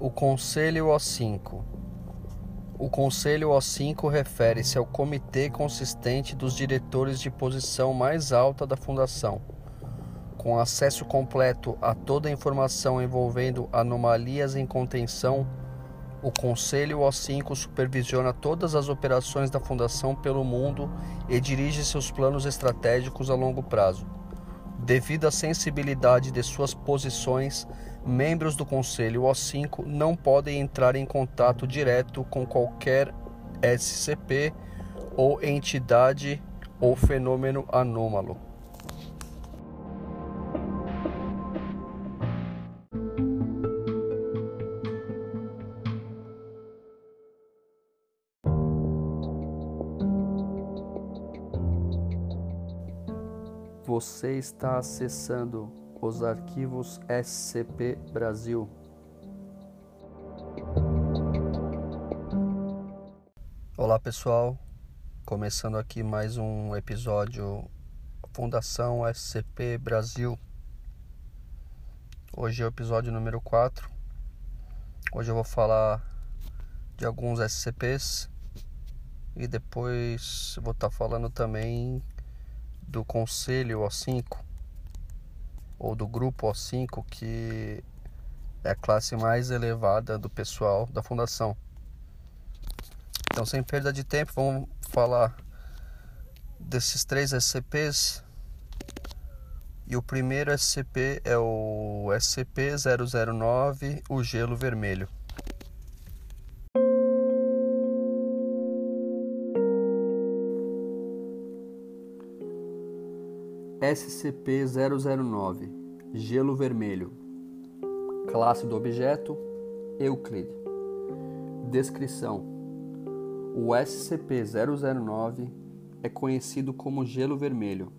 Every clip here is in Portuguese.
O Conselho O5 O Conselho O5 refere-se ao comitê consistente dos diretores de posição mais alta da Fundação, com acesso completo a toda a informação envolvendo anomalias em contenção. O Conselho O5 supervisiona todas as operações da Fundação pelo mundo e dirige seus planos estratégicos a longo prazo. Devido à sensibilidade de suas posições, membros do Conselho O5 não podem entrar em contato direto com qualquer SCP ou entidade ou fenômeno anômalo. Você está acessando os arquivos SCP Brasil. Olá pessoal, começando aqui mais um episódio Fundação SCP Brasil. Hoje é o episódio número 4. Hoje eu vou falar de alguns SCPs e depois vou estar falando também do Conselho O5 ou do Grupo O5, que é a classe mais elevada do pessoal da fundação. Então, sem perda de tempo, vamos falar desses três SCPs. E o primeiro SCP é o SCP-009, o Gelo Vermelho. SCP-009 Gelo Vermelho Classe do objeto Euclide Descrição O SCP-009 é conhecido como gelo vermelho.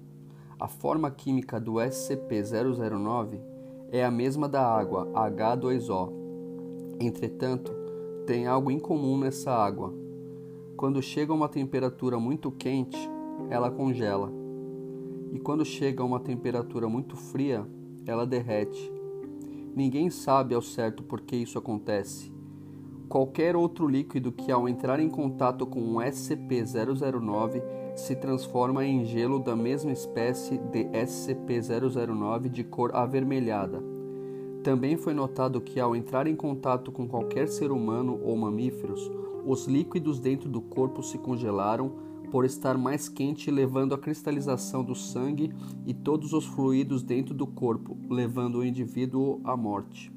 A forma química do SCP-009 é a mesma da água H2O. Entretanto, tem algo incomum nessa água. Quando chega a uma temperatura muito quente, ela congela e quando chega a uma temperatura muito fria, ela derrete. Ninguém sabe ao certo por que isso acontece. Qualquer outro líquido que, ao entrar em contato com um SCP-009, se transforma em gelo da mesma espécie de SCP-009 de cor avermelhada. Também foi notado que, ao entrar em contato com qualquer ser humano ou mamíferos, os líquidos dentro do corpo se congelaram por estar mais quente, levando à cristalização do sangue e todos os fluidos dentro do corpo, levando o indivíduo à morte.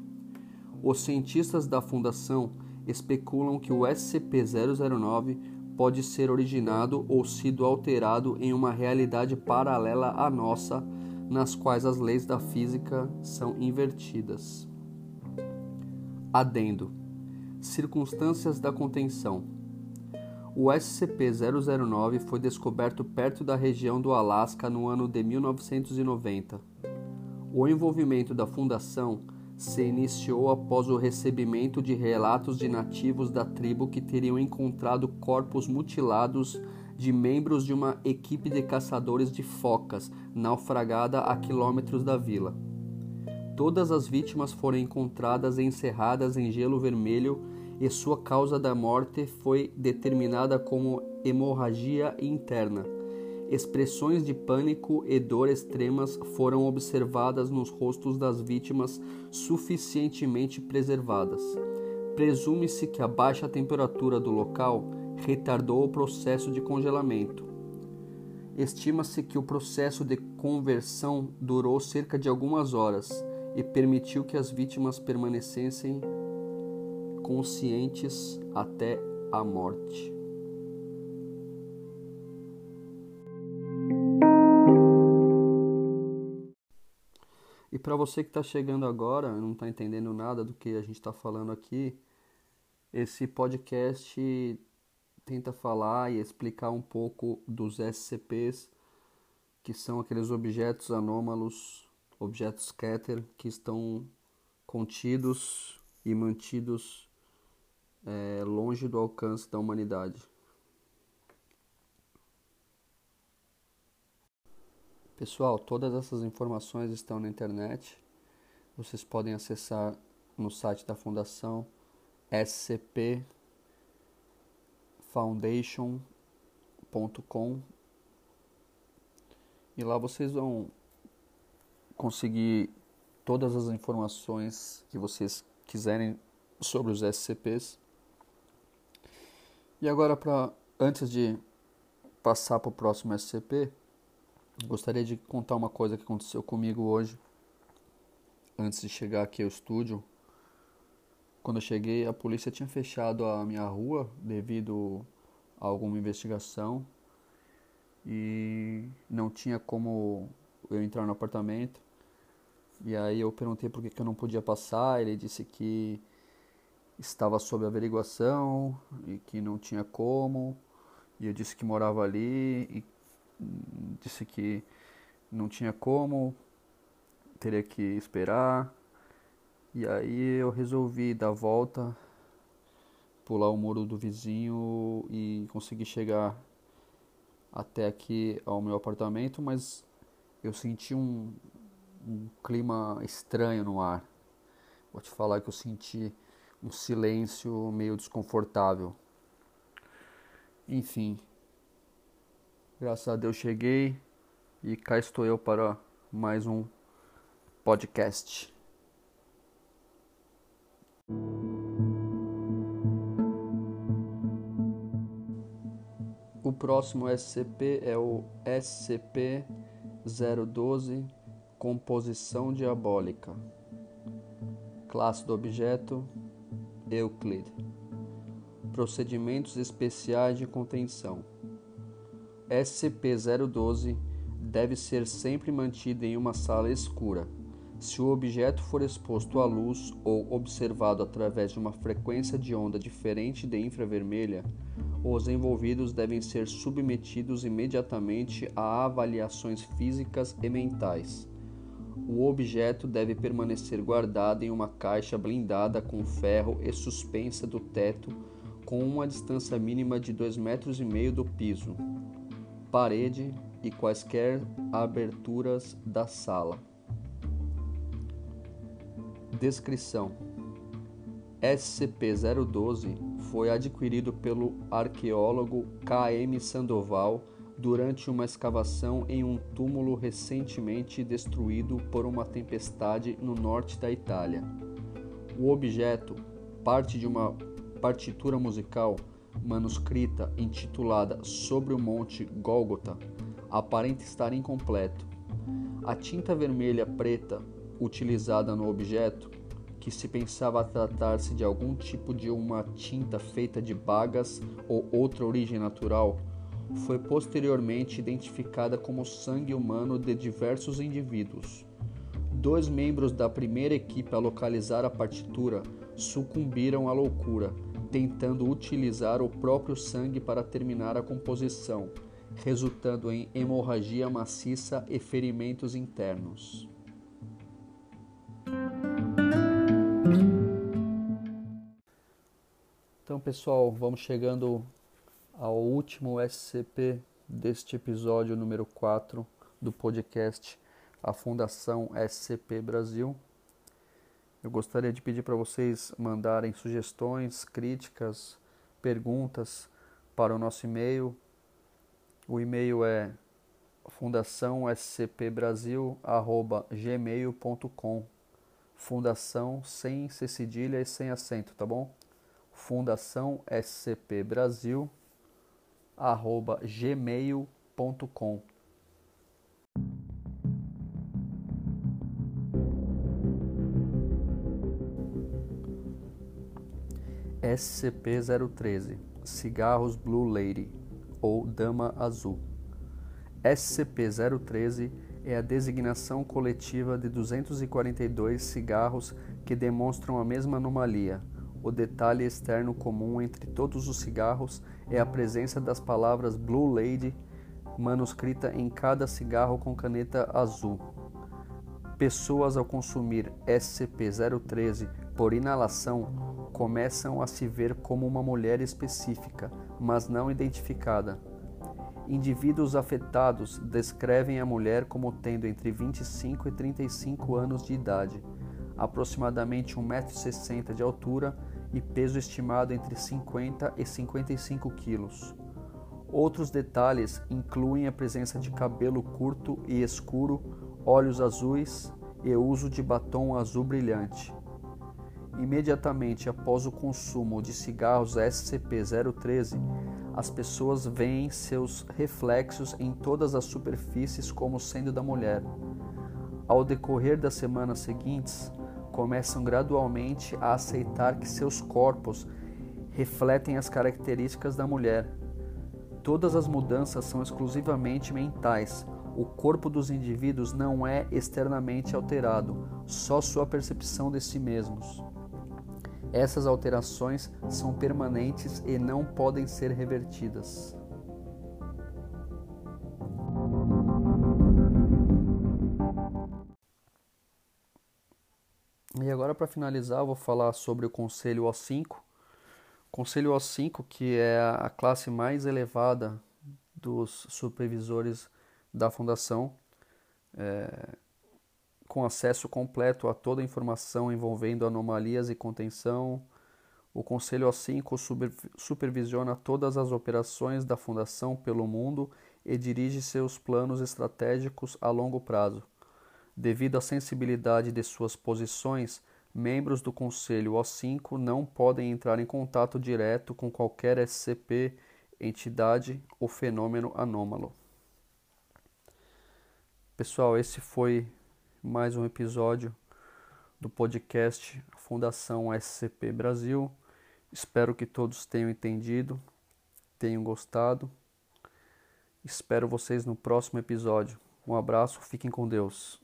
Os cientistas da Fundação especulam que o SCP-009 pode ser originado ou sido alterado em uma realidade paralela à nossa, nas quais as leis da física são invertidas. Adendo: Circunstâncias da contenção. O SCP-009 foi descoberto perto da região do Alasca no ano de 1990. O envolvimento da Fundação se iniciou após o recebimento de relatos de nativos da tribo que teriam encontrado corpos mutilados de membros de uma equipe de caçadores de focas naufragada a quilômetros da vila. Todas as vítimas foram encontradas encerradas em gelo vermelho e sua causa da morte foi determinada como hemorragia interna. Expressões de pânico e dor extremas foram observadas nos rostos das vítimas suficientemente preservadas. Presume-se que a baixa temperatura do local retardou o processo de congelamento. Estima-se que o processo de conversão durou cerca de algumas horas e permitiu que as vítimas permanecessem conscientes até a morte. E para você que está chegando agora, não está entendendo nada do que a gente está falando aqui, esse podcast tenta falar e explicar um pouco dos SCPs, que são aqueles objetos anômalos, objetos scatter, que estão contidos e mantidos é, longe do alcance da humanidade. Pessoal, todas essas informações estão na internet. Vocês podem acessar no site da fundação scpfoundation.com e lá vocês vão conseguir todas as informações que vocês quiserem sobre os SCPs. E agora para antes de passar para o próximo SCP, gostaria de contar uma coisa que aconteceu comigo hoje antes de chegar aqui ao estúdio. Quando eu cheguei, a polícia tinha fechado a minha rua devido a alguma investigação e não tinha como eu entrar no apartamento. E aí eu perguntei por que, que eu não podia passar. Ele disse que estava sob averiguação e que não tinha como. E eu disse que morava ali e disse que não tinha como, teria que esperar. E aí eu resolvi dar a volta, pular o muro do vizinho e conseguir chegar até aqui ao meu apartamento, mas eu senti um, um clima estranho no ar. Vou te falar que eu senti um silêncio meio desconfortável. Enfim, graças a Deus cheguei e cá estou eu para mais um podcast. O próximo SCP é o SCP-012 Composição Diabólica. Classe do objeto Euclid. Procedimentos especiais de contenção. SCP-012 deve ser sempre mantido em uma sala escura. Se o objeto for exposto à luz ou observado através de uma frequência de onda diferente de infravermelha, os envolvidos devem ser submetidos imediatamente a avaliações físicas e mentais. O objeto deve permanecer guardado em uma caixa blindada com ferro e suspensa do teto com uma distância mínima de 2,5 metros e meio do piso, parede e quaisquer aberturas da sala. Descrição: SCP-012 foi adquirido pelo arqueólogo K.M. Sandoval durante uma escavação em um túmulo recentemente destruído por uma tempestade no norte da Itália. O objeto, parte de uma partitura musical manuscrita intitulada Sobre o Monte Gólgota, aparenta estar incompleto. A tinta vermelha preta utilizada no objeto, que se pensava tratar-se de algum tipo de uma tinta feita de bagas ou outra origem natural, foi posteriormente identificada como sangue humano de diversos indivíduos. Dois membros da primeira equipe a localizar a partitura sucumbiram à loucura, tentando utilizar o próprio sangue para terminar a composição, resultando em hemorragia maciça e ferimentos internos. Então, pessoal, vamos chegando ao último SCP deste episódio número 4 do podcast A Fundação SCP Brasil. Eu gostaria de pedir para vocês mandarem sugestões, críticas, perguntas para o nosso e-mail. O e-mail é fundaçãoscpbrasil@gmail.com. Fundação sem cedilha e sem acento, tá bom? Fundação SCP Brasil arroba gmail.com. SCP-013 Cigarros Blue Lady ou Dama Azul. SCP-013 é a designação coletiva de 242 cigarros que demonstram a mesma anomalia, o detalhe externo comum entre todos os cigarros é a presença das palavras Blue Lady manuscrita em cada cigarro com caneta azul. Pessoas ao consumir SCP-013 por inalação começam a se ver como uma mulher específica, mas não identificada. Indivíduos afetados descrevem a mulher como tendo entre 25 e 35 anos de idade aproximadamente 1,60m de altura e peso estimado entre 50 e 55 quilos. Outros detalhes incluem a presença de cabelo curto e escuro, olhos azuis e uso de batom azul brilhante. Imediatamente após o consumo de cigarros SCP-013, as pessoas veem seus reflexos em todas as superfícies como sendo da mulher. Ao decorrer das semanas seguintes, começam gradualmente a aceitar que seus corpos refletem as características da mulher. Todas as mudanças são exclusivamente mentais. O corpo dos indivíduos não é externamente alterado, só sua percepção de si mesmos. Essas alterações são permanentes e não podem ser revertidas. E agora, para finalizar, eu vou falar sobre o Conselho O5. Conselho O5, que é a classe mais elevada dos supervisores da Fundação, é, com acesso completo a toda a informação envolvendo anomalias e contenção. O Conselho O5 supervisiona todas as operações da Fundação pelo mundo e dirige seus planos estratégicos a longo prazo. Devido à sensibilidade de suas posições, membros do Conselho O5 não podem entrar em contato direto com qualquer SCP, entidade ou fenômeno anômalo. Pessoal, esse foi mais um episódio do podcast Fundação SCP Brasil. Espero que todos tenham entendido, tenham gostado. Espero vocês no próximo episódio. Um abraço, fiquem com Deus.